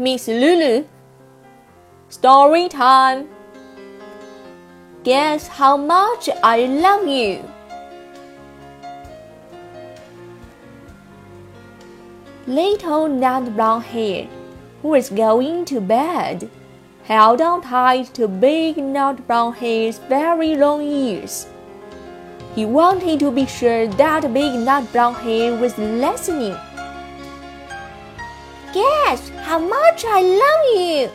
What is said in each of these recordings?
Miss Lulu. Story time. Guess how much I love you. Little nut brown hare, who is going to bed, held on tight to big nut brown hare's very long ears. He wanted to be sure that big nut brown hare was listening. Guess how much I love you,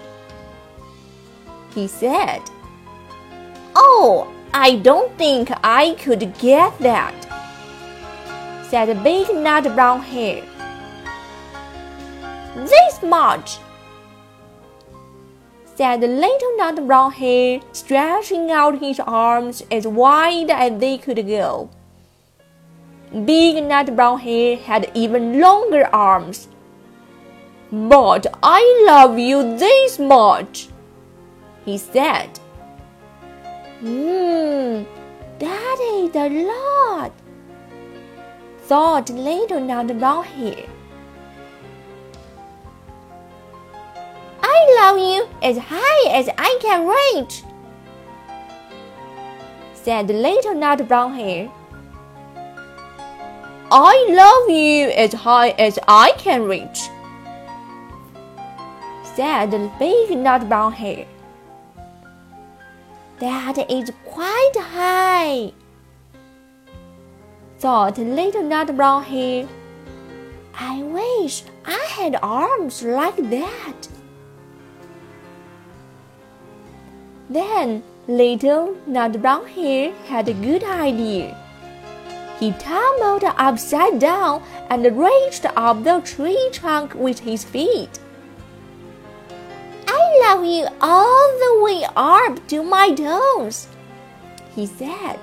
he said. Oh, I don't think I could get that, said the big nut brown hare. This much, said the little nut brown hare, stretching out his arms as wide as they could go. Big nut brown hare had even longer arms. But I love you this much, he said. Hmm, that is a lot, thought little nut brown hare. I love you as high as I can reach, said little nut brown hare. I love you as high as I can reach, said big nut brown hare. That is quite high, thought little nut brown hare. I wish I had arms like that. Then little nut brown hare had a good idea. He tumbled upside down and reached up the tree trunk with his feet. Love you all the way up to my toes, he said.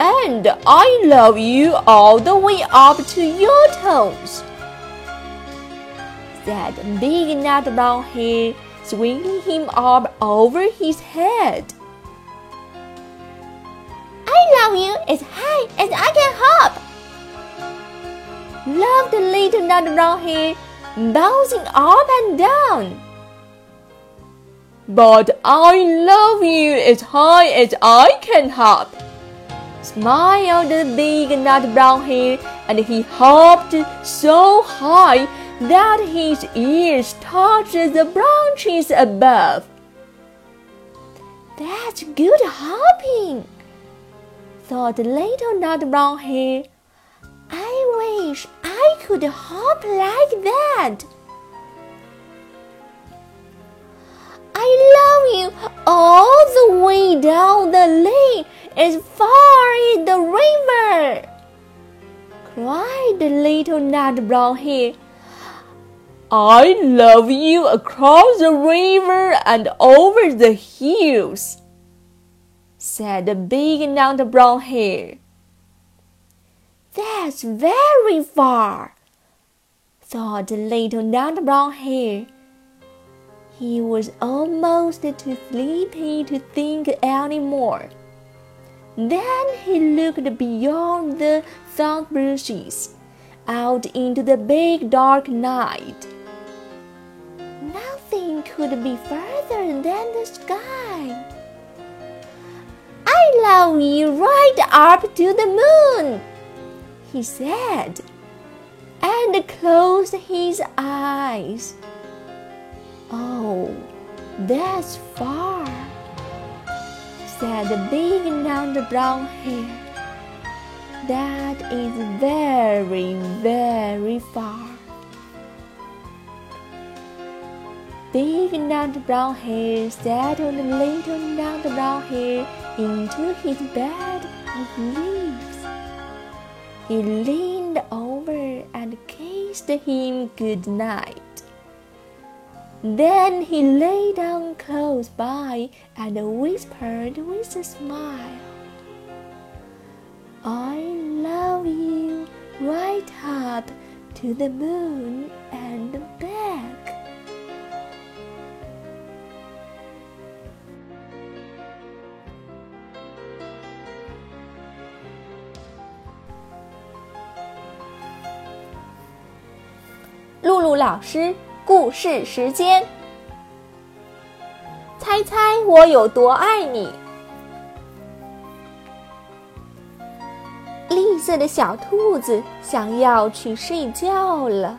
And I love you all the way up to your toes, said Big Nut Brown Hare, swinging him up over his head. I love you as high as I can hop, loved Little Nut Brown Hare bouncing up and down. But I love you as high as I can hop, smiled the big nut brown hare, and he hopped so high that his ears touched the branches above. That's good hopping, thought little nut brown hare. Could hop like that. I love you all the way down the lane as far as the river, cried the little nut brown hare. I love you across the river and over the hills, said the big nut brown hare. That's very far, thought the little nut brown hare. He was almost too sleepy to think any more. Then he looked beyond the thorn bushes, out into the big dark night. Nothing could be further than the sky. I love you right up to the moon, he said, and closed his eyes. Oh, that's far, said the big round brown hare. That is very, very far. Big nut brown hare settled little nut brown hare into his bed of leaves. He leaned over and kissed him good night. Then he lay down close by and whispered with a smile, I love you right up to the moon and back. 老师故事时间。猜猜我有多爱你？绿色的小兔子想要去睡觉了，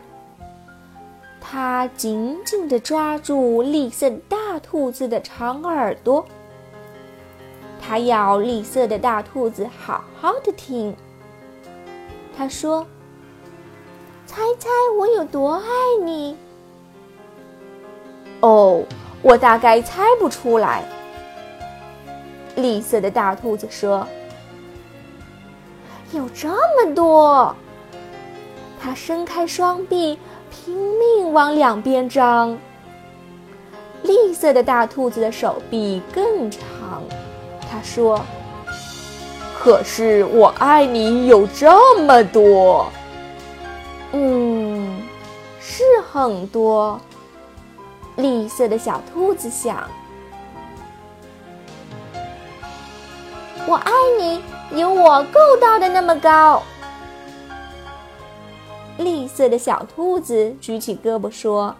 它紧紧地抓住绿色大兔子的长耳朵，它要绿色的大兔子好好的听。它说。猜猜我有多爱你？哦，我大概猜不出来。绿色的大兔子说：“有这么多。”它伸开双臂，拼命往两边张。绿色的大兔子的手臂更长。它说：“可是我爱你有这么多。”嗯，是很多。绿色的小兔子想：“我爱你，有我够到的那么高。”绿色的小兔子举起胳膊说：“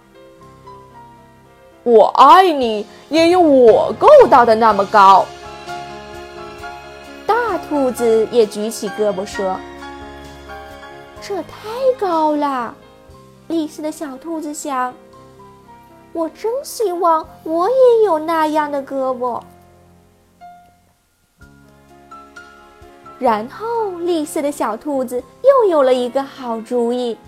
我爱你，也有我够到的那么高。”大兔子也举起胳膊说。这太高了，绿色的小兔子想。我真希望我也有那样的胳膊。然后，绿色的小兔子又有了一个好主意，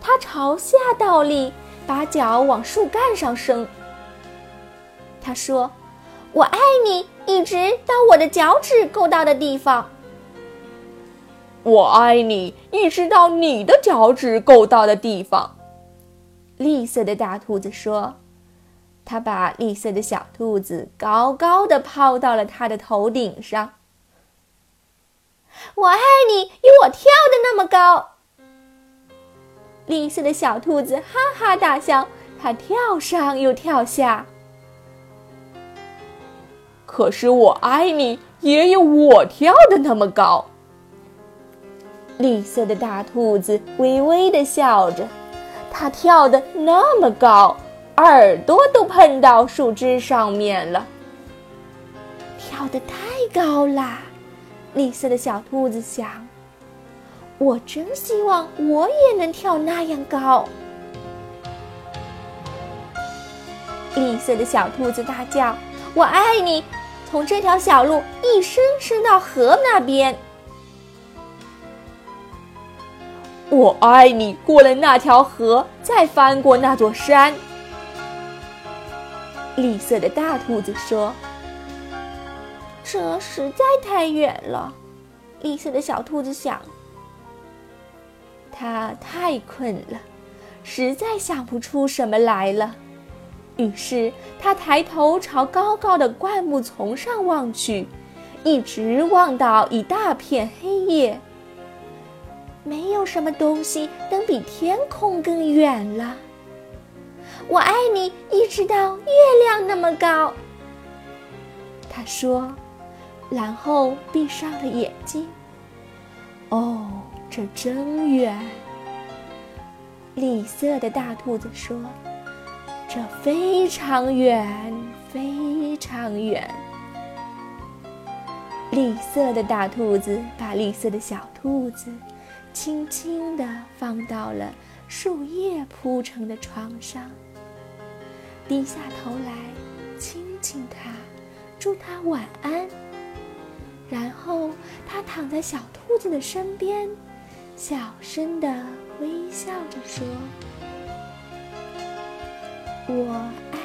它朝下倒立，把脚往树干上伸。它说：“我爱你，一直到我的脚趾够到的地方。”我爱你，一直到你的脚趾够到的地方。绿色的大兔子说：“它把绿色的小兔子高高的抛到了它的头顶上。”我爱你，有我跳的那么高。绿色的小兔子哈哈大笑，它跳上又跳下。可是我爱你，也有我跳的那么高。绿色的大兔子微微的笑着，它跳得那么高，耳朵都碰到树枝上面了。跳得太高啦！绿色的小兔子想：“我真希望我也能跳那样高。”绿色的小兔子大叫：“我爱你！”从这条小路一伸伸到河那边。我爱你，过了那条河，再翻过那座山。绿色的大兔子说：“这实在太远了。”绿色的小兔子想：“它太困了，实在想不出什么来了。”于是，它抬头朝高高的灌木丛上望去，一直望到一大片黑夜。没有什么东西能比天空更远了。我爱你，一直到月亮那么高。他说，然后闭上了眼睛。哦，这真远。绿色的大兔子说：“这非常远，非常远。”绿色的大兔子把绿色的小兔子。轻轻地放到了树叶铺成的床上，低下头来亲亲它，祝它晚安。然后他躺在小兔子的身边，小声地微笑着说：“我爱。”